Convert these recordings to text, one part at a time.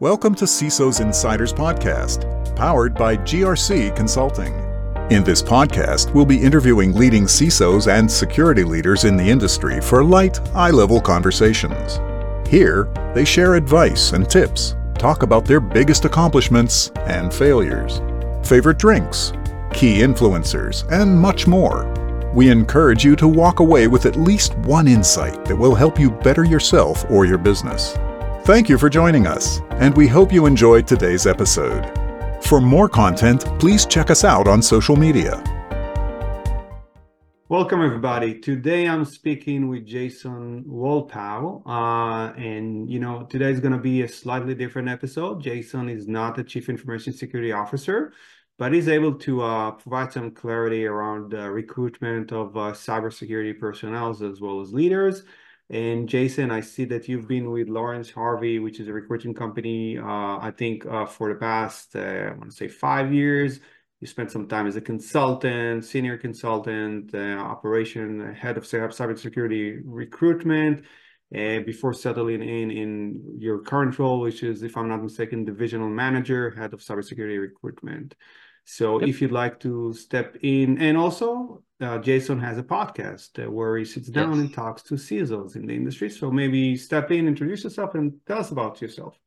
Welcome to CISO's Insiders Podcast, powered by GRC Consulting. In this podcast, we'll be interviewing leading CISOs and security leaders in the industry for light, eye level conversations. Here, they share advice and tips, talk about their biggest accomplishments and failures, favorite drinks, key influencers, and much more. We encourage you to walk away with at least one insight that will help you better yourself or your business. Thank you for joining us, and we hope you enjoyed today's episode. For more content, please check us out on social media. Welcome, everybody. Today I'm speaking with Jason Wolpaw. Uh, and, you know, today is going to be a slightly different episode. Jason is not the Chief Information Security Officer, but he's able to uh, provide some clarity around recruitment of uh, cybersecurity personnel as well as leaders and Jason, I see that you've been with Lawrence Harvey, which is a recruiting company, uh, I think uh, for the past, uh, I want to say five years. You spent some time as a consultant, senior consultant, uh, operation head of cybersecurity recruitment, uh, before settling in in your current role, which is, if I'm not mistaken, divisional manager, head of cybersecurity recruitment. So yep. if you'd like to step in, and also uh, Jason has a podcast uh, where he sits down yes. and talks to CISOs in the industry. So maybe step in, introduce yourself, and tell us about yourself.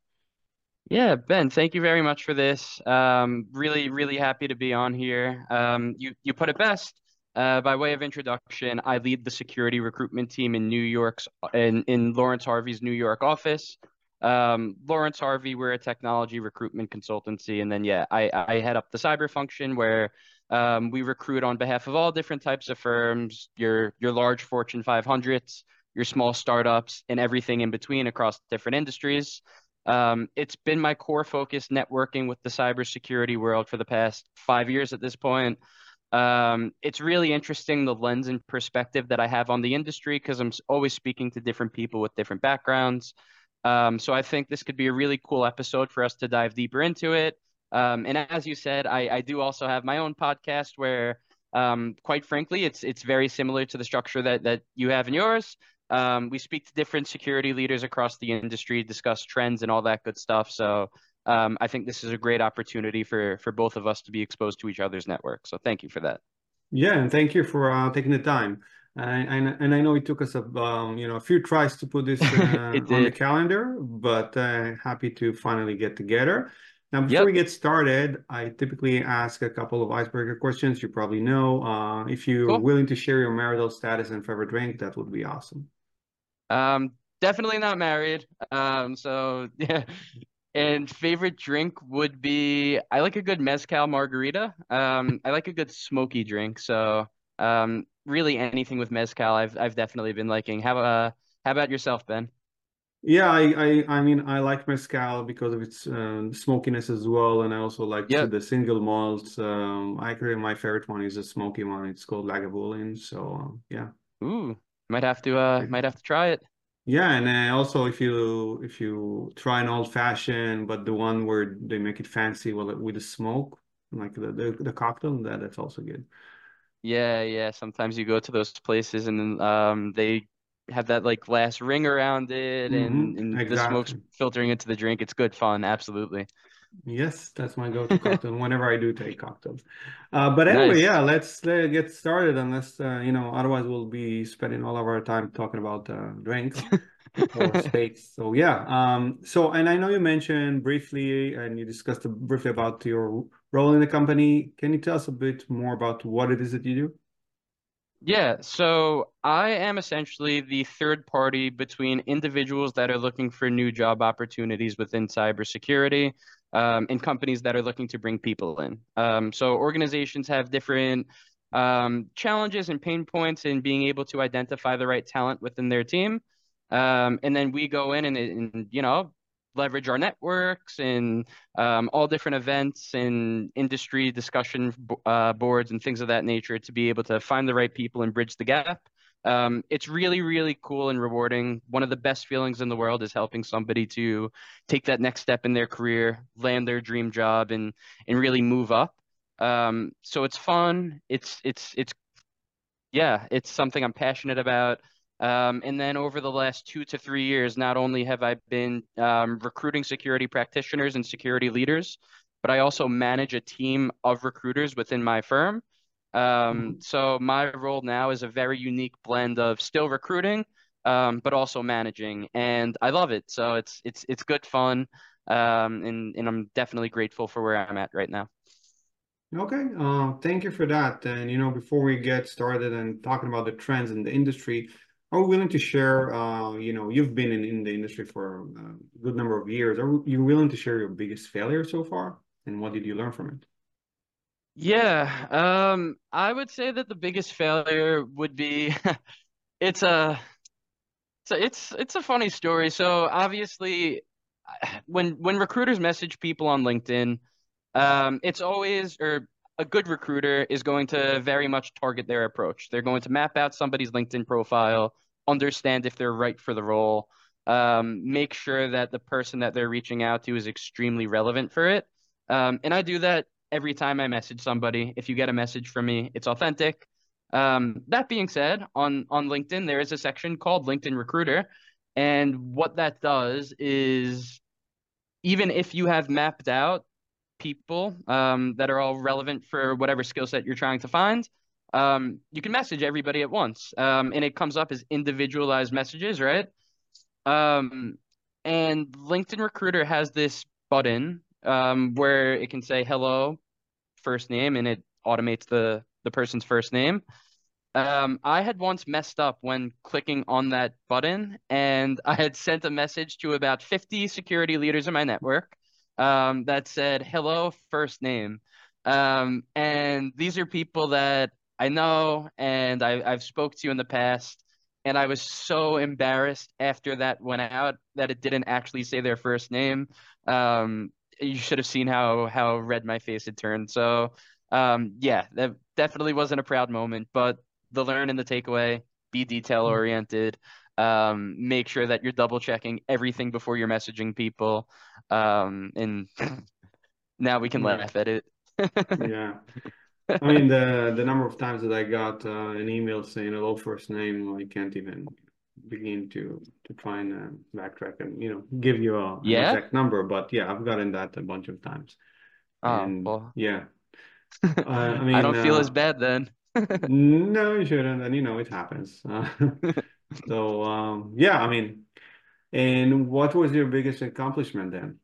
Yeah, Ben, thank you very much for this. Um, really, really happy to be on here. Um, you you put it best. Uh, by way of introduction, I lead the security recruitment team in New York's in, in Lawrence Harvey's New York office. Um, Lawrence Harvey, we're a technology recruitment consultancy, and then yeah, I I head up the cyber function where um, we recruit on behalf of all different types of firms, your your large Fortune 500s, your small startups, and everything in between across different industries. Um, it's been my core focus networking with the cybersecurity world for the past five years at this point. Um, it's really interesting the lens and perspective that I have on the industry because I'm always speaking to different people with different backgrounds. Um, so I think this could be a really cool episode for us to dive deeper into it. Um, and as you said, I, I do also have my own podcast where, um, quite frankly, it's it's very similar to the structure that that you have in yours. Um, we speak to different security leaders across the industry, discuss trends and all that good stuff. So um, I think this is a great opportunity for for both of us to be exposed to each other's network. So thank you for that. Yeah, and thank you for uh, taking the time. And, and I know it took us a um, you know a few tries to put this uh, on the calendar, but uh, happy to finally get together. Now, before yep. we get started, I typically ask a couple of icebreaker questions. You probably know. Uh, if you're cool. willing to share your marital status and favorite drink, that would be awesome. Um, definitely not married. Um, so yeah. And favorite drink would be I like a good mezcal margarita. Um, I like a good smoky drink. So um, really anything with mezcal, I've I've definitely been liking. How uh how about yourself, Ben? Yeah, I, I, I mean, I like mezcal because of its um, smokiness as well, and I also like the single malts. Um, I agree. My favorite one is a smoky one. It's called Lagavulin. So um, yeah. Ooh, might have to uh, might have to try it. Yeah, and uh, also if you if you try an old fashioned, but the one where they make it fancy with with the smoke, like the the, the cocktail, that that's also good. Yeah, yeah. Sometimes you go to those places and um they have that like glass ring around it and, mm-hmm. and exactly. the smoke's filtering into the drink. It's good fun, absolutely. Yes, that's my go-to cocktail whenever I do take cocktails. Uh, but anyway, nice. yeah, let's, let's get started. Unless uh, you know, otherwise we'll be spending all of our time talking about uh, drinks or steaks. So yeah, um, so and I know you mentioned briefly and you discussed briefly about your role in the company. Can you tell us a bit more about what it is that you do? Yeah, so I am essentially the third party between individuals that are looking for new job opportunities within cybersecurity um, and companies that are looking to bring people in. Um, so organizations have different um, challenges and pain points in being able to identify the right talent within their team. Um, and then we go in and, and, you know, leverage our networks and um, all different events and industry discussion uh, boards and things of that nature to be able to find the right people and bridge the gap. Um, it's really, really cool and rewarding. One of the best feelings in the world is helping somebody to take that next step in their career, land their dream job, and and really move up. Um, so it's fun. It's it's it's yeah, it's something I'm passionate about. Um, and then over the last two to three years, not only have I been um, recruiting security practitioners and security leaders, but I also manage a team of recruiters within my firm. Um, mm-hmm. So my role now is a very unique blend of still recruiting, um, but also managing, and I love it. So it's it's it's good fun, um, and and I'm definitely grateful for where I'm at right now. Okay, uh, thank you for that. And you know, before we get started and talking about the trends in the industry, are you willing to share? Uh, you know, you've been in, in the industry for a good number of years. Are you willing to share your biggest failure so far, and what did you learn from it? Yeah, um, I would say that the biggest failure would be it's a so it's it's a funny story. So obviously, when when recruiters message people on LinkedIn, um, it's always or a good recruiter is going to very much target their approach. They're going to map out somebody's LinkedIn profile, understand if they're right for the role, um, make sure that the person that they're reaching out to is extremely relevant for it. Um, and I do that every time I message somebody. If you get a message from me, it's authentic. Um, that being said, on on LinkedIn there is a section called LinkedIn Recruiter, and what that does is even if you have mapped out people um, that are all relevant for whatever skill set you're trying to find, um, you can message everybody at once, um, and it comes up as individualized messages, right? Um, and LinkedIn Recruiter has this button um, where it can say hello, first name, and it automates the the person's first name. Um, I had once messed up when clicking on that button, and I had sent a message to about 50 security leaders in my network um, that said, hello, first name. Um, and these are people that I know and I, I've spoke to you in the past. And I was so embarrassed after that went out that it didn't actually say their first name. Um, you should have seen how how red my face had turned. So um, yeah, that definitely wasn't a proud moment, but the learn and the takeaway, be detail oriented. Um, make sure that you're double checking everything before you're messaging people. Um, and now we can yeah. laugh at it. yeah. I mean the the number of times that I got uh, an email saying hello first name, I can't even begin to to try and uh, backtrack and you know give you a yeah? exact number. But yeah, I've gotten that a bunch of times. Oh and, well. Yeah. Uh, I mean, I don't feel as uh, bad then. no, you shouldn't, and you know it happens. So um, yeah, I mean, and what was your biggest accomplishment then?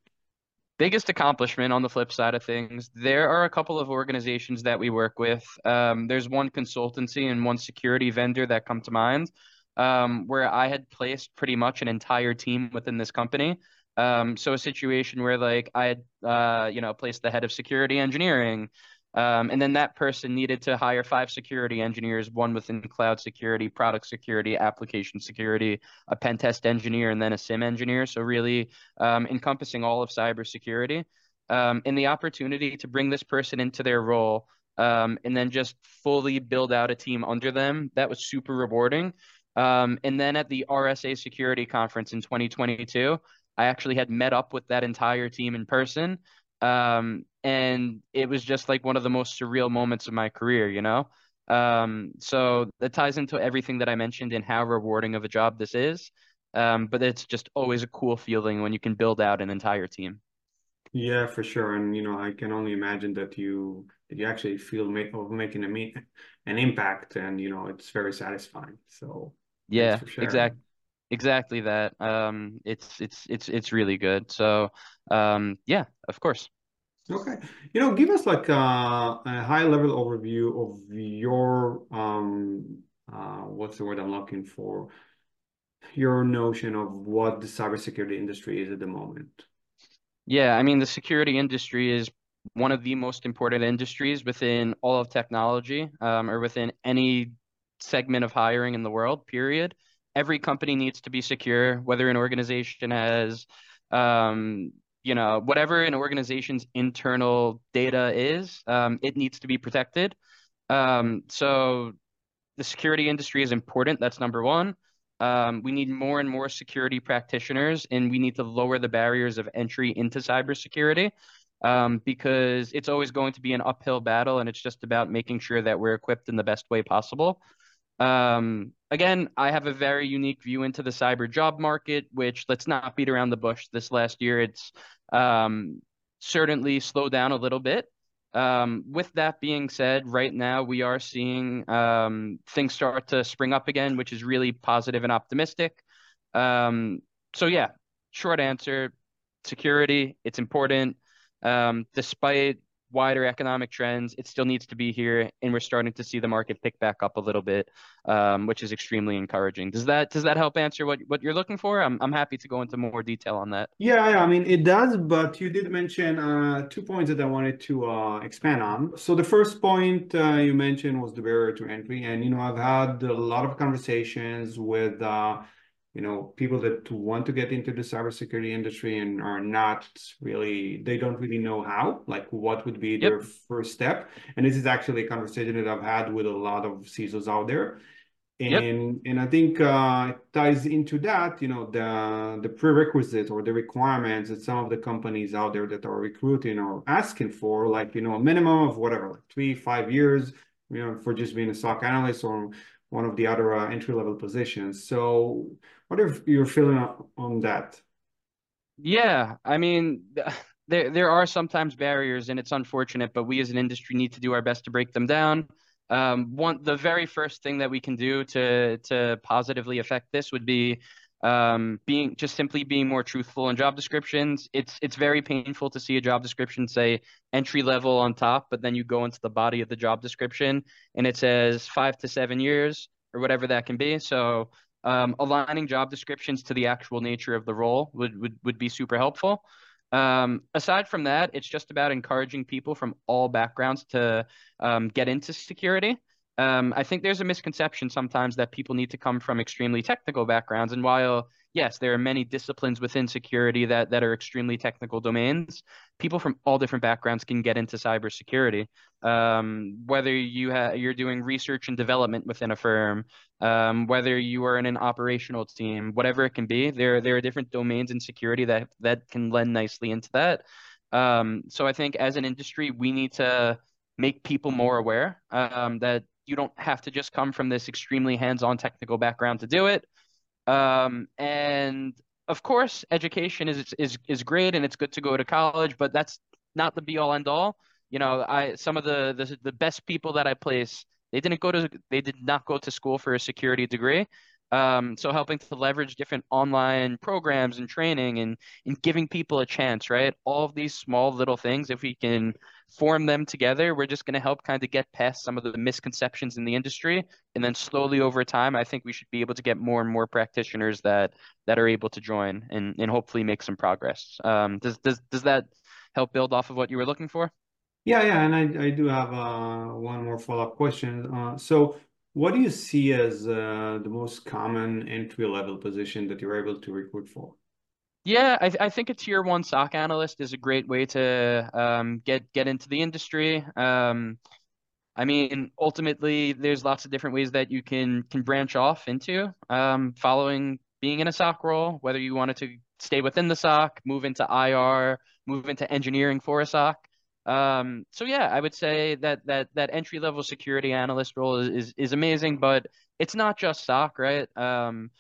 Biggest accomplishment on the flip side of things, there are a couple of organizations that we work with. Um, there's one consultancy and one security vendor that come to mind, um, where I had placed pretty much an entire team within this company. Um, so a situation where like I had, uh, you know, placed the head of security engineering, um, and then that person needed to hire five security engineers, one within cloud security, product security, application security, a pen test engineer, and then a SIEM engineer. So really um, encompassing all of cybersecurity. Um, and the opportunity to bring this person into their role um, and then just fully build out a team under them, that was super rewarding. Um, and then at the RSA Security Conference in 2022, I actually had met up with that entire team in person. Um, and it was just like one of the most surreal moments of my career, you know? Um, so that ties into everything that I mentioned and how rewarding of a job this is. Um, but it's just always a cool feeling when you can build out an entire team. Yeah, for sure. And, you know, I can only imagine that you, that you actually feel make, of making a, an impact and, you know, it's very satisfying. So yeah, exactly exactly that. Um it's it's it's it's really good. So um yeah of course. Okay. You know give us like a, a high level overview of your um uh what's the word i'm looking for? Your notion of what the cybersecurity industry is at the moment. Yeah i mean the security industry is one of the most important industries within all of technology um, or within any segment of hiring in the world period every company needs to be secure, whether an organization has, um, you know, whatever an organization's internal data is, um, it needs to be protected. Um, so the security industry is important. That's number one. Um, we need more and more security practitioners, and we need to lower the barriers of entry into cybersecurity um, because it's always going to be an uphill battle, and it's just about making sure that we're equipped in the best way possible. Um, again, I have a very unique view into the cyber job market, which let's not beat around the bush. This last year, it's um, certainly slowed down a little bit. Um, with that being said, right now we are seeing um, things start to spring up again, which is really positive and optimistic. Um, so yeah, short answer, security, it's important. Um, despite wider economic trends, it still needs to be here, and we're starting to see the market pick back up a little bit, um, which is extremely encouraging. Does that does that help answer what what you're looking for? I'm I'm happy to go into more detail on that. Yeah, yeah, I mean it does, but you did mention uh, two points that I wanted to uh, expand on. So the first point uh, you mentioned was the barrier to entry, and you know I've had a lot of conversations with uh, you know, people that want to get into the cybersecurity industry and are not really, they don't really know how, like what would be yep. their first step. And this is actually a conversation that I've had with a lot of CISOs out there. And yep. and I think uh, it ties into that, you know, the the prerequisites or the requirements that some of the companies out there that are recruiting or asking for, like you know, a minimum of whatever, like three, five years, you know, for just being a SOC analyst or one of the other uh, entry level positions. So, what are your feeling on that? Yeah, I mean, there there are sometimes barriers, and it's unfortunate, but we as an industry need to do our best to break them down. Um, one, the very first thing that we can do to to positively affect this would be um, being just simply being more truthful in job descriptions. It's it's very painful to see a job description say entry level on top, but then you go into the body of the job description and it says five to seven years or whatever that can be. So um, aligning job descriptions to the actual nature of the role would would, would be super helpful. Um, aside from that, it's just about encouraging people from all backgrounds to um, get into security. Um, I think there's a misconception sometimes that people need to come from extremely technical backgrounds. And while, yes, there are many disciplines within security that, that are extremely technical domains, people from all different backgrounds can get into cybersecurity. Um, whether you ha- you're doing research and development within a firm, um, whether you are in an operational team, whatever it can be, there, there are different domains in security that, that can lend nicely into that. Um, so I think as an industry, we need to make people more aware um, that you don't have to just come from this extremely hands-on technical background to do it. Um, and of course, education is is is great and it's good to go to college, but that's not the be all end all. You know, I some of the the, the best people that I place, they didn't go to they did not go to school for a security degree. Um, so helping to leverage different online programs and training and, and giving people a chance, right? All of these small little things, if we can form them together, we're just going to help kind of get past some of the misconceptions in the industry. And then slowly over time, I think we should be able to get more and more practitioners that that are able to join and, and hopefully make some progress. Um, does, does, does that help build off of what you were looking for? Yeah, yeah, and I, I do have uh, one more follow-up question. Uh, so what do you see as uh, the most common entry level position that you're able to recruit for? Yeah, I, I think a tier one SOC analyst is a great way to um, get get into the industry. Um, I mean, ultimately, there's lots of different ways that you can can branch off into um, following being in a SOC role, whether you wanted to stay within the SOC, move into IR, move into engineering for a SOC. Um, so yeah, I would say that that that entry level security analyst role is, is, is amazing, but it's not just SOC, right? Um,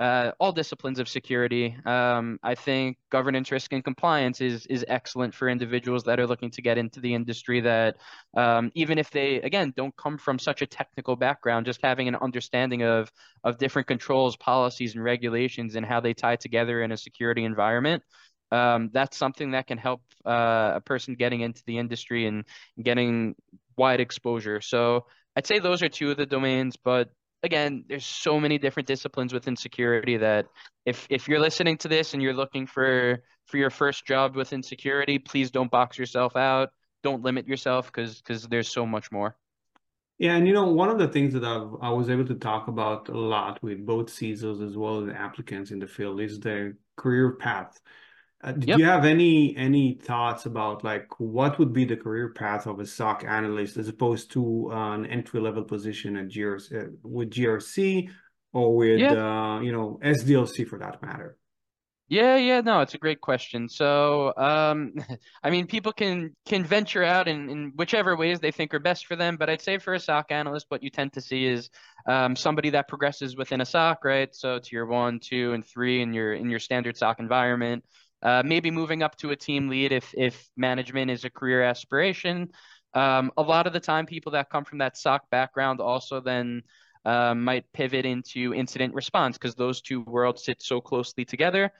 uh, all disciplines of security. Um, I think governance, risk, and compliance is is excellent for individuals that are looking to get into the industry. That um, even if they again don't come from such a technical background, just having an understanding of of different controls, policies, and regulations and how they tie together in a security environment um, that's something that can help uh, a person getting into the industry and getting wide exposure. So I'd say those are two of the domains, but again, there's so many different disciplines within security that if if you're listening to this and you're looking for for your first job within security, please don't box yourself out. Don't limit yourself because because there's so much more. Yeah, and you know, one of the things that I've, I was able to talk about a lot with both CISOs as well as applicants in the field is the career path. Uh, did yep. you have any any thoughts about like what would be the career path of a SOC analyst as opposed to uh, an entry level position at GRC uh, with GRC or with yeah. uh, you know SDLC for that matter? Yeah, yeah, no, it's a great question. So, um, I mean, people can can venture out in, in whichever ways they think are best for them, but I'd say for a SOC analyst, what you tend to see is um, somebody that progresses within a SOC, right? So tier one, two, and three in your in your standard SOC environment. Uh, maybe moving up to a team lead if if management is a career aspiration. Um, a lot of the time, people that come from that SOC background also then uh, might pivot into incident response because those two worlds sit so closely together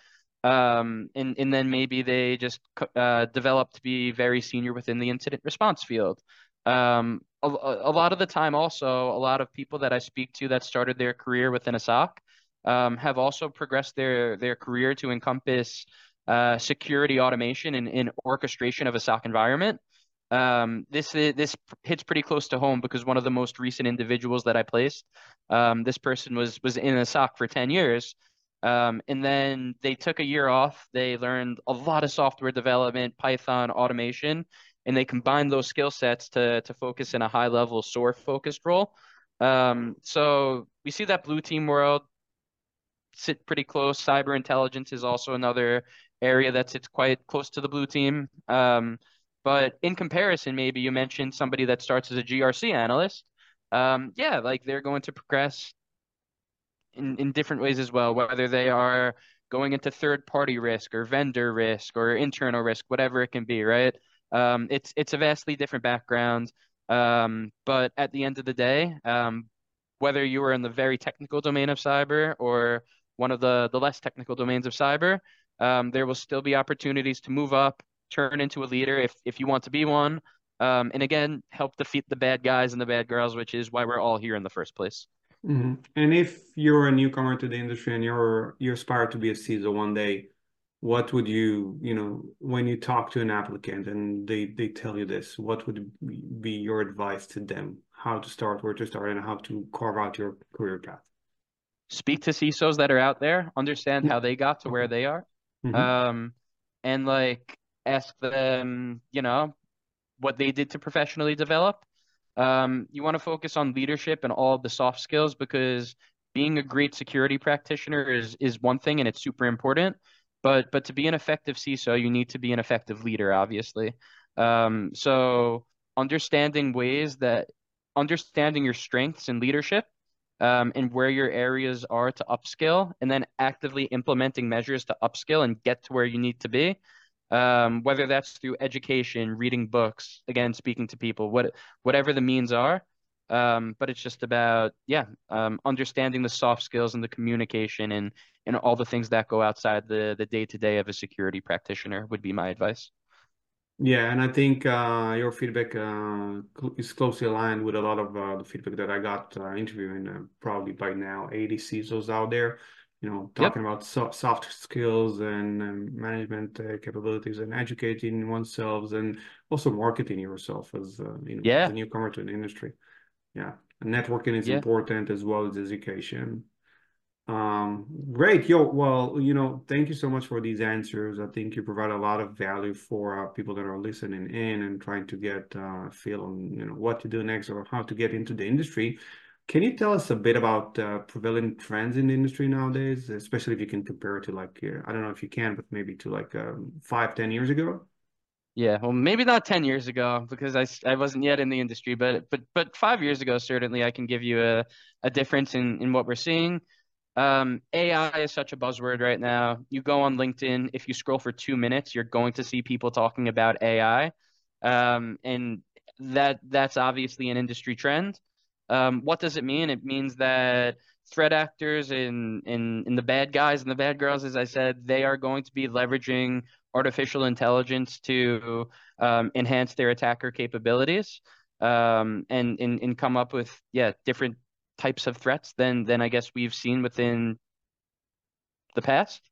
um, and and then maybe they just uh, develop to be very senior within the incident response field. Um, a, a, lot of the time, also, a lot of people that I speak to that started their career within a SOC um, have also progressed their their career to encompass uh, security automation and, and, orchestration of a SOC environment. Um, this this hits pretty close to home because one of the most recent individuals that I placed, um, this person was was in a SOC for ten years, um, and then they took a year off. They learned a lot of software development, Python, automation, and they combined those skill sets to to focus in a high level SOAR focused role. Um, so we see that blue team world sit pretty close. Cyber intelligence is also another area that sits quite close to the blue team. Um, but in comparison, maybe you mentioned somebody that starts as a GRC analyst. Um, yeah, like they're going to progress in, in different ways as well, whether they are going into third party risk or vendor risk or internal risk, whatever it can be, right? Um, it's it's a vastly different background. Um, but at the end of the day, um, whether you are in the very technical domain of cyber or one of the, the less technical domains of cyber, um, there will still be opportunities to move up, turn into a leader if, if you want to be one. Um, and again, help defeat the bad guys and the bad girls, which is why we're all here in the first place. Mm-hmm. And if you're a newcomer to the industry and you're you aspire to be a CISO one day, what would you, you know, when you talk to an applicant and they they tell you this, what would be your advice to them? How to start, where to start, and how to carve out your career path? Speak to CISOs that are out there, understand how they got to where they are, mm-hmm. um, and like ask them, you know, what they did to professionally develop um, you want to focus on leadership and all the soft skills because being a great security practitioner is is one thing and it's super important. But but to be an effective CISO, you need to be an effective leader, obviously. Um, so understanding ways that understanding your strengths in leadership um, and where your areas are to upskill, and then actively implementing measures to upskill and get to where you need to be um, whether that's through education, reading books, again, speaking to people, what whatever the means are. Um, but it's just about yeah, um, understanding the soft skills and the communication and and all the things that go outside the the day to day of a security practitioner would be my advice. Yeah, and I think uh, your feedback uh, is closely aligned with a lot of uh, the feedback that I got uh, interviewing uh, probably by now 80 CISOs out there you know talking yep. about so soft skills and um, management uh, capabilities and educating oneself and also marketing yourself as uh, you know yeah. as a newcomer to the industry yeah and networking is yeah. important as well as education um great yo well you know thank you so much for these answers i think you provide a lot of value for uh, people that are listening in and trying to get uh feel on you know what to do next or how to get into the industry can you tell us a bit about uh, prevalent trends in the industry nowadays, especially if you can compare it to like, I don't know if you can, but maybe to like um, five, ten years ago? Yeah, well, maybe not 10 years ago because I, I wasn't yet in the industry, but but but five years ago, certainly I can give you a, a difference in, in what we're seeing. Um, AI is such a buzzword right now. You go on LinkedIn, if you scroll for two minutes, you're going to see people talking about AI. Um, and that that's obviously an industry trend. Um, what does it mean? It means that threat actors and, and, and the bad guys and the bad girls, as I said, they are going to be leveraging artificial intelligence to um, enhance their attacker capabilities um, and, and, and come up with, yeah, different types of threats than, than I guess we've seen within the past.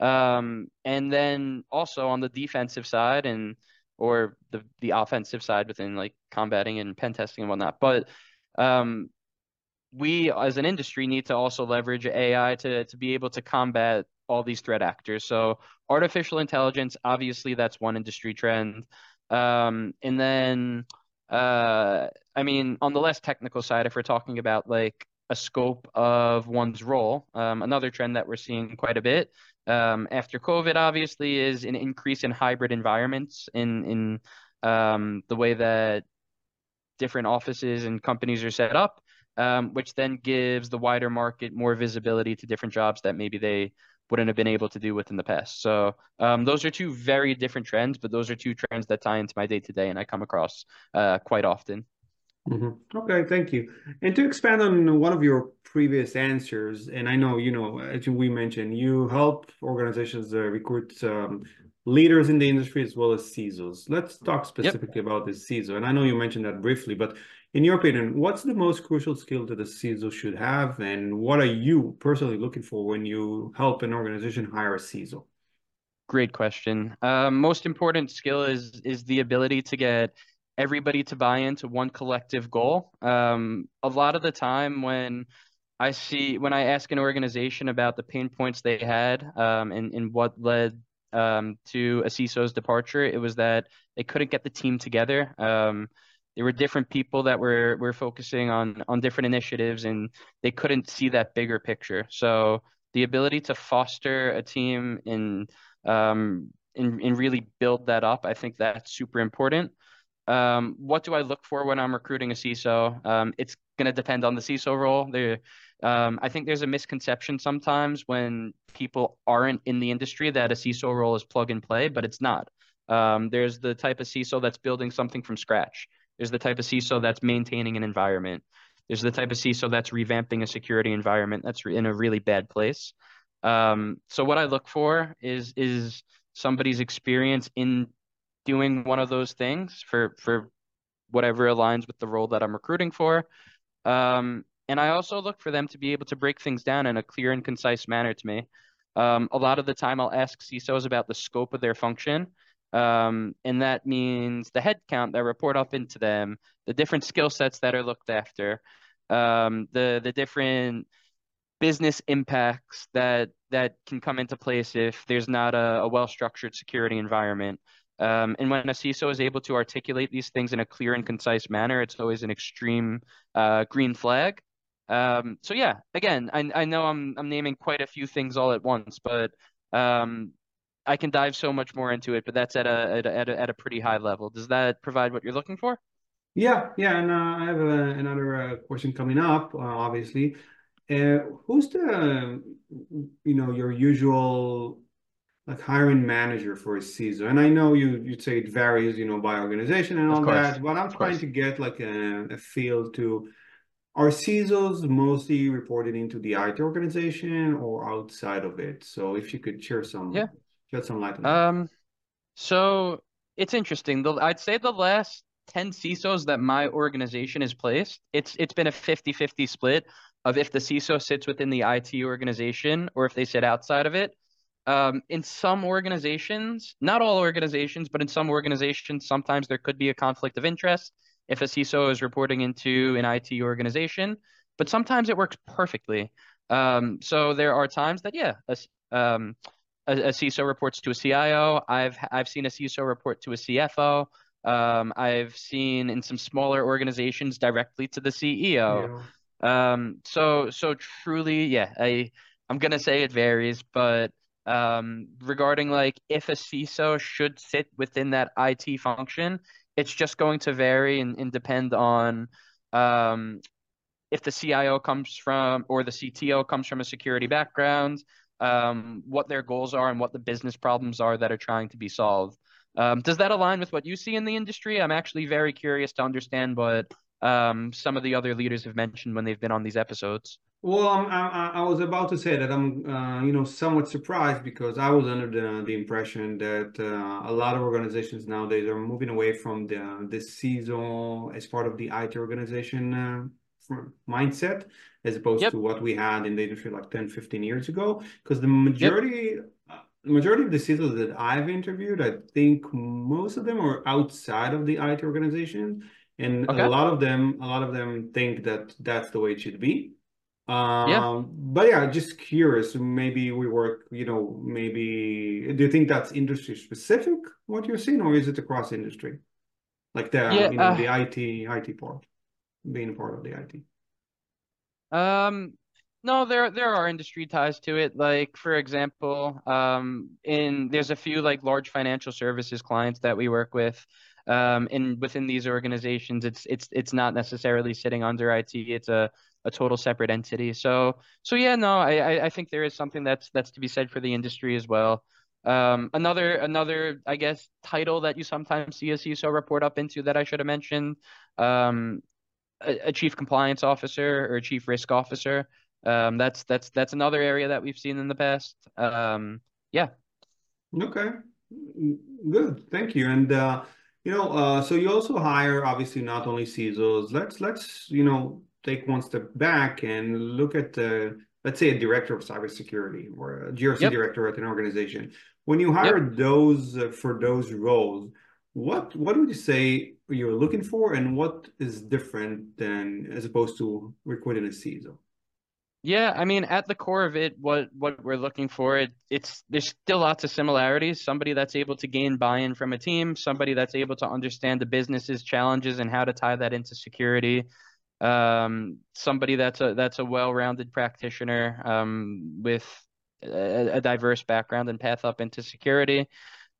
Um, and then also on the defensive side and or the the offensive side within like combating and pen testing and whatnot. But um, we as an industry need to also leverage AI to to be able to combat all these threat actors. So artificial intelligence, obviously, that's one industry trend. Um, and then, uh, I mean, on the less technical side, if we're talking about like a scope of one's role. Um, another trend that we're seeing quite a bit um, after COVID, obviously, is an increase in hybrid environments in in um, the way that different offices and companies are set up, um, which then gives the wider market more visibility to different jobs that maybe they wouldn't have been able to do with in the past. So um, those are two very different trends, but those are two trends that tie into my day to day and I come across uh, quite often. Mm-hmm. Okay, thank you. And to expand on one of your previous answers, and I know, you know, as we mentioned, you help organizations uh, recruit um, leaders in the industry as well as CISOs. Let's talk specifically yep. about the CISO. And I know you mentioned that briefly, but in your opinion, what's the most crucial skill that a CISO should have? And what are you personally looking for when you help an organization hire a CISO? Great question. Um, most important skill is is the ability to get everybody to buy into one collective goal. Um, a lot of the time when I see when I ask an organization about the pain points they had um, and, and what led um, to a CISO's departure, it was that they couldn't get the team together. Um, there were different people that were were focusing on on different initiatives, and they couldn't see that bigger picture. So the ability to foster a team and um, and, and really build that up, I think that's super important. Um, what do I look for when I'm recruiting a CISO? Um, it's going to depend on the CISO role. There, um, I think there's a misconception sometimes when people aren't in the industry that a CISO role is plug and play, but it's not. Um, there's the type of CISO that's building something from scratch. There's the type of CISO that's maintaining an environment. There's the type of CISO that's revamping a security environment that's in a really bad place. Um, so what I look for is is somebody's experience in doing one of those things for for whatever aligns with the role that I'm recruiting for. Um, and I also look for them to be able to break things down in a clear and concise manner to me. Um, a lot of the time, I'll ask CISOs about the scope of their function. Um, and that means the headcount that report up into them, the different skill sets that are looked after, um, the the different business impacts that that can come into place if there's not a, a well structured security environment. Um, and when a CISO is able to articulate these things in a clear and concise manner, it's always an extreme uh, green flag. Um, so yeah, again, I, I know I'm I'm naming quite a few things all at once, but um, I can dive so much more into it. But that's at a at a, at a, at a pretty high level. Does that provide what you're looking for? Yeah, yeah, and uh, I have a, uh, another uh, question coming up. Uh, obviously, uh, who's the you know your usual like hiring manager for a CISO? And I know you you'd say it varies, you know, by organization and all that, but I'm trying to get like a, a feel to are CISOs mostly reported into the IT organization or outside of it? So if you could share some yeah. Shed some light on that. Um so it's interesting. The, I'd say the last 10 CISOs that my organization has placed, it's it's been a 50-50 split of if the CISO sits within the IT organization or if they sit outside of it. Um, in some organizations, not all organizations, but in some organizations, sometimes there could be a conflict of interest if a CISO is reporting into an IT organization, but sometimes it works perfectly. Um, so there are times that, yeah, a, um, a, a, CISO reports to a CIO. I've I've seen a CISO report to a CFO. Um, I've seen in some smaller organizations directly to the CEO. Yeah. Um, so so truly, yeah, I I'm gonna say it varies, but um, regarding like if a CISO should sit within that IT function, it's just going to vary and, and depend on um, if the CIO comes from or the CTO comes from a security background, um, what their goals are and what the business problems are that are trying to be solved. Um, does that align with what you see in the industry? I'm actually very curious to understand what um, some of the other leaders have mentioned when they've been on these episodes. Well, I, I was about to say that I'm, uh, you know, somewhat surprised because I was under the, the impression that uh, a lot of organizations nowadays are moving away from the the CISO as part of the IT organization uh, mindset as opposed yep. to what we had in the industry like 10, 15 years ago. Because the majority, yep. Uh, majority of the CISOs that I've interviewed, I think most of them are outside of the IT organization, and okay. a lot of them, a lot of them think that that's the way it should be um, yeah. But yeah, just curious. Maybe we work, you know, maybe do you think that's industry specific what you're seeing, or is it across industry? Like the yeah, you know uh, the IT IT part, being part of the IT. Um, no, there there are industry ties to it. Like for example, um, in there's a few like large financial services clients that we work with. Um, and within these organizations, it's it's it's not necessarily sitting under IT. It's a a total separate entity. So so yeah, no, I I think there is something that's that's to be said for the industry as well. Um, another another I guess title that you sometimes see a CISO report up into that I should have mentioned, um, a, a chief compliance officer or a chief risk officer. Um, that's that's that's another area that we've seen in the past. Um, yeah. Okay. Good. Thank you. And uh, you know, uh, so you also hire obviously not only CISOs. Let's let's you know take one step back and look at the let's say a director of cybersecurity or a GRC yep. director at an organization. When you hire yep. those uh, for those roles, what what would you say you're looking for, and what is different than as opposed to recruiting a CISO? Yeah, I mean, at the core of it, what what we're looking for, it it's there's still lots of similarities. Somebody that's able to gain buy-in from a team, somebody that's able to understand the business's challenges and how to tie that into security. Um, somebody that's a that's a well-rounded practitioner um, with a, a diverse background and path up into security.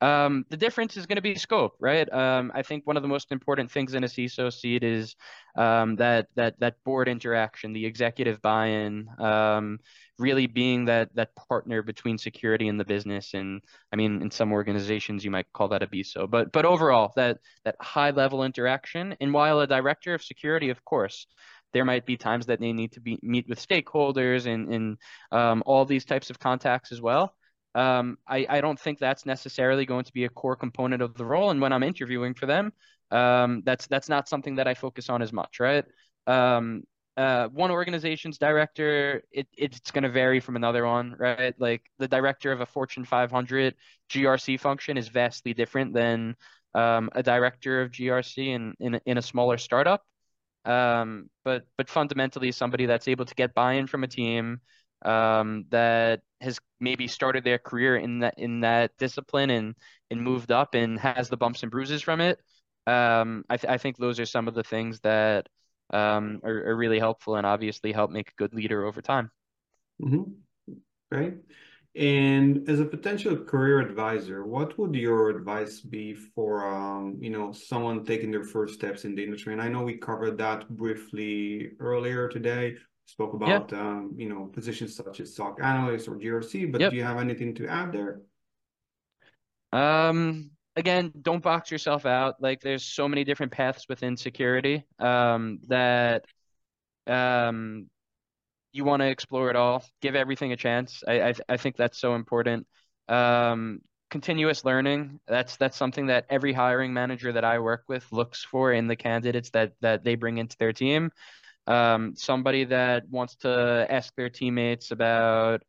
Um, the difference is going to be scope, right? Um, I think one of the most important things in a CISO seat is um, that that that board interaction, the executive buy-in, um, really being that that partner between security and the business. And I mean, in some organizations, you might call that a BISO, but but overall, that that high-level interaction. And while a director of security, of course, there might be times that they need to be meet with stakeholders and and um, all these types of contacts as well. Um, I, I don't think that's necessarily going to be a core component of the role. And when I'm interviewing for them, um, that's that's not something that I focus on as much, right? Um, uh, one organization's director, it, it's going to vary from another one, right? Like the director of a Fortune 500 GRC function is vastly different than um, a director of GRC in, in, in a smaller startup. Um, but but fundamentally, somebody that's able to get buy-in from a team, um, that has maybe started their career in that in that discipline and and moved up and has the bumps and bruises from it. Um, I, th- I think those are some of the things that um, are, are really helpful and obviously help make a good leader over time. Mm-hmm. Right. And as a potential career advisor, what would your advice be for um, you know someone taking their first steps in the industry? And I know we covered that briefly earlier today, spoke about yep. um, you know positions such as SOC analyst or GRC, but yep. do you have anything to add there? Um, again, don't box yourself out. Like there's so many different paths within security um, that um, you want to explore it all. Give everything a chance. I I, I think that's so important. Um, continuous learning that's that's something that every hiring manager that I work with looks for in the candidates that that they bring into their team um, somebody that wants to ask their teammates about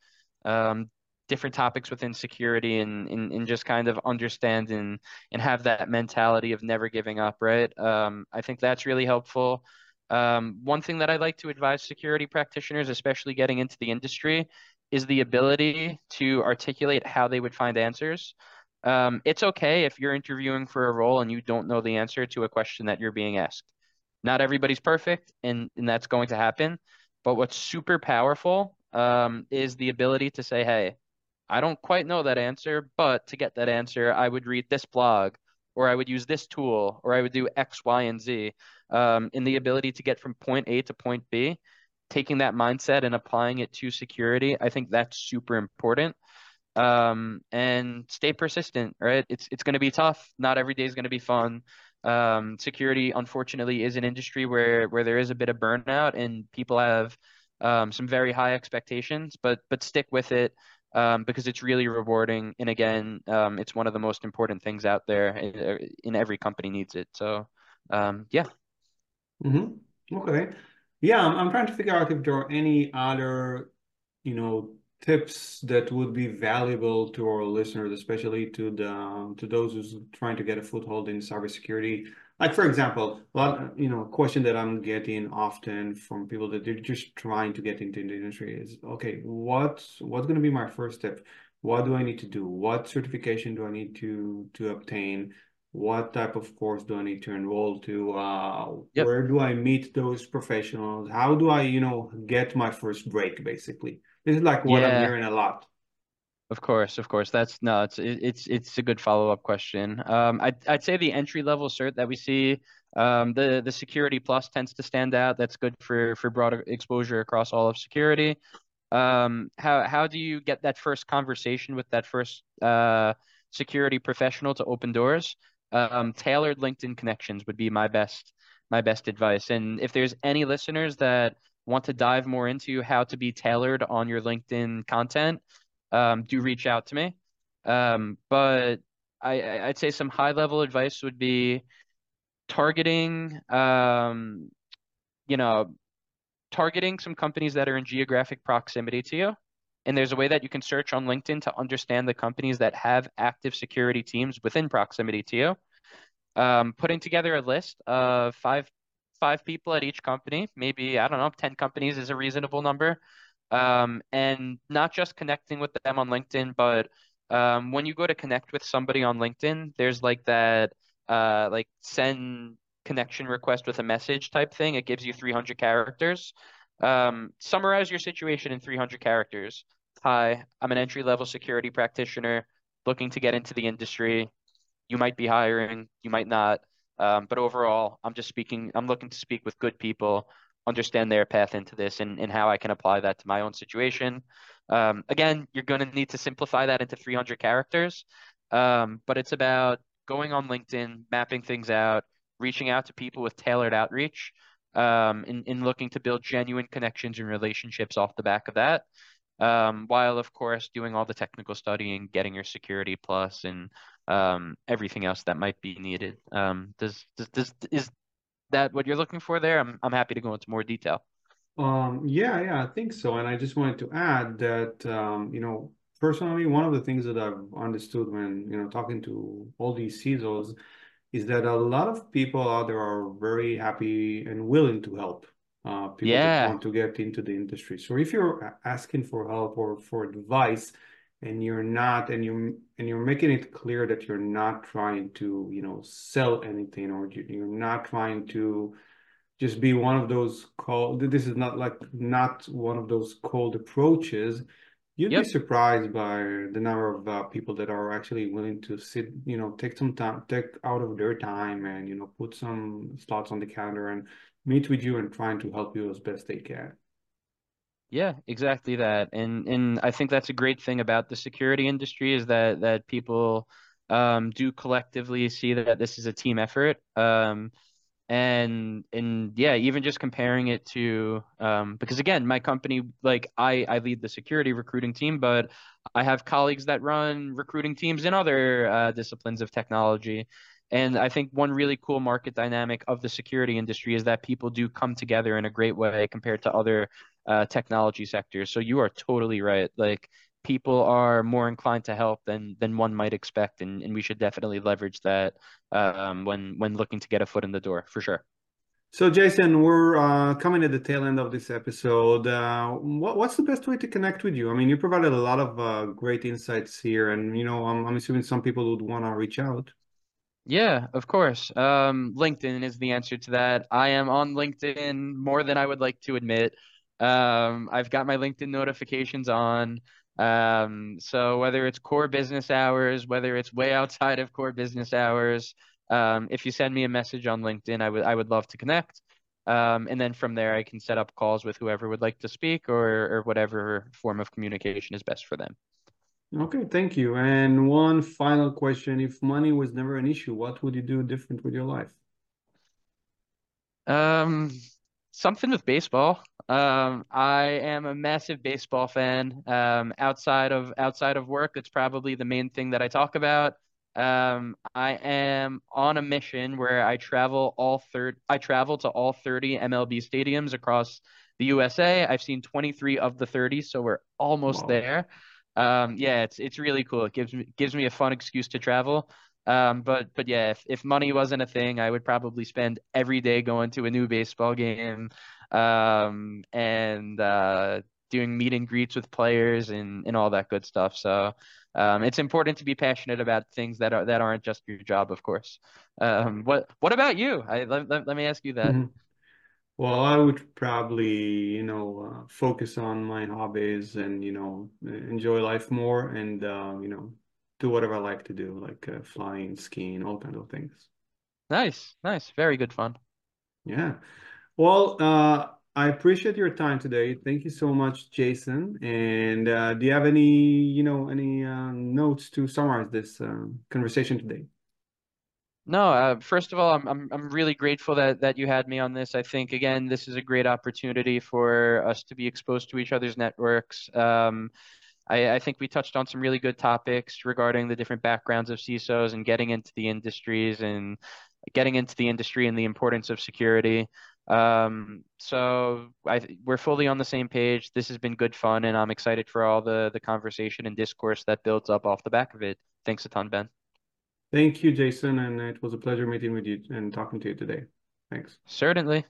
um, different topics within security and, and, and just kind of understand and, and have that mentality of never giving up, right? Um, I think that's really helpful. Um, one thing that I like to advise security practitioners, especially getting into the industry, is the ability to articulate how they would find answers. Um, it's okay if you're interviewing for a role and you don't know the answer to a question that you're being asked. Not everybody's perfect, and, and that's going to happen. But what's super powerful um, is the ability to say, hey, I don't quite know that answer, but to get that answer, I would read this blog, or I would use this tool, or I would do X, Y, and Z. Um, in the ability to get from point A to point B, taking that mindset and applying it to security, I think that's super important. Um, and stay persistent, right? It's it's going to be tough. Not every day is going to be fun. Um, security, unfortunately, is an industry where where there is a bit of burnout and people have um, some very high expectations, but but stick with it um, because it's really rewarding. And again, um, it's one of the most important things out there. In every company needs it. So um, yeah. Mm-hmm. Okay. Yeah, I'm, I'm trying to figure out if there are any other, you know, tips that would be valuable to our listeners, especially to the to those who's trying to get a foothold in cybersecurity? Like for example, a lot you know, a question that I'm getting often from people that they're just trying to get into the industry is, okay, what's what's going to be my first step? What do I need to do? What certification do I need to to obtain? what type of course do I need to enroll to? Uh, Yep. where do I meet those professionals? How do I, you know, get my first break, basically? This is like what I'm hearing a lot. Of course, of course. That's no, it's it's it's a good follow-up question. Um, I'd I'd say the entry level cert that we see, um, the the Security Plus tends to stand out. That's good for for broader exposure across all of security. Um, how how do you get that first conversation with that first uh security professional to open doors? Um, tailored LinkedIn connections would be my best my best advice. And if there's any listeners that want to dive more into how to be tailored on your LinkedIn content um, do reach out to me. Um, but I, I'd say some high level advice would be targeting, um, you know, targeting some companies that are in geographic proximity to you. And there's a way that you can search on LinkedIn to understand the companies that have active security teams within proximity to you. Um, putting together a list of five five people at each company, maybe, I don't know, 10 companies is a reasonable number. Um, and not just connecting with them on LinkedIn, but um, when you go to connect with somebody on LinkedIn, there's like that uh, like send connection request with a message type thing. It gives you 300 characters. Um, summarize your situation in 300 characters. Hi, I'm an entry level security practitioner looking to get into the industry. You might be hiring, you might not. Um, but overall, I'm just speaking, I'm looking to speak with good people, understand their path into this and, and how I can apply that to my own situation. Um, again, you're going to need to simplify that into 300 characters. Um, but it's about going on LinkedIn, mapping things out, reaching out to people with tailored outreach, um, in, in looking to build genuine connections and relationships off the back of that. Um, while of course doing all the technical studying, getting your security plus and um, everything else that might be needed. Um, does, does, does, is that what you're looking for there? I'm, I'm happy to go into more detail. Um, yeah, yeah, I think so. And I just wanted to add that, um, you know, personally, one of the things that I've understood when, you know, talking to all these CISOs is that a lot of people out there are very happy and willing to help. Uh, people that Yeah. want to get into the industry. So if you're asking for help or for advice, and you're not, and you and you're making it clear that you're not trying to, you know, sell anything, or you- you're not trying to just be one of those cold. This is not like not one of those cold approaches. You'd Yep. be surprised by the number of uh, people that are actually willing to sit, you know, take some time, take out of their time, and you know, put some slots on the calendar and meet with you and trying to help you as best they can. Yeah, exactly that. And and I think that's a great thing about the security industry is that that people um, do collectively see that this is a team effort. Um, and and yeah, even just comparing it to um, because again, my company like I I lead the security recruiting team, but I have colleagues that run recruiting teams in other uh, disciplines of technology. And I think one really cool market dynamic of the security industry is that people do come together in a great way compared to other uh, technology sector. So you are totally right. Like people are more inclined to help than than one might expect, and, and we should definitely leverage that um, when when looking to get a foot in the door for sure. So, Jason, we're uh, coming at the tail end of this episode. Uh, what, what's the best way to connect with you? I mean, you provided a lot of uh, great insights here, and you know, I'm, I'm assuming some people would want to reach out. Yeah, of course. Um, LinkedIn is the answer to that. I am on LinkedIn more than I would like to admit. Um, I've got my LinkedIn notifications on. Um, so whether it's core business hours, whether it's way outside of core business hours, um, if you send me a message on LinkedIn, I would I would love to connect. Um, and then from there, I can set up calls with whoever would like to speak or or whatever form of communication is best for them. Okay, thank you. And one final question: If money was never an issue, what would you do different with your life? Um, something with baseball. Um, I am a massive baseball fan. Um, outside of outside of work, it's probably the main thing that I talk about. Um, I am on a mission where I travel all third I travel to all 30 MLB stadiums across the USA. I've seen 23 of the 30, so we're almost Wow. there. Um, yeah, it's it's really cool. It gives me gives me a fun excuse to travel. Um, but but yeah, if, if money wasn't a thing, I would probably spend every day going to a new baseball game, um, and uh, doing meet and greets with players and and all that good stuff. So um, it's important to be passionate about things that are that aren't just your job, of course. Um, what what about you? I, let, let, let me ask you that. Mhm. Well, I would probably, you know, uh, focus on my hobbies and, you know, enjoy life more and, uh, you know, do whatever I like to do, like uh, flying, skiing, all kinds of things. Nice, nice, very good fun. Yeah. Well, uh, I appreciate your time today. Thank you so much, Jason. And uh, do you have any, you know, any uh, notes to summarize this uh, conversation today? No, uh, first of all, I'm I'm I'm really grateful that that you had me on this. I think again, this is a great opportunity for us to be exposed to each other's networks. Um, I, I think we touched on some really good topics regarding the different backgrounds of CISOs and getting into the industries and getting into the industry and the importance of security. Um, so I we're fully on the same page. This has been good fun, and I'm excited for all the the conversation and discourse that builds up off the back of it. Thanks a ton, Ben. Thank you, Jason, and it was a pleasure meeting with you and talking to you today. Thanks. Certainly.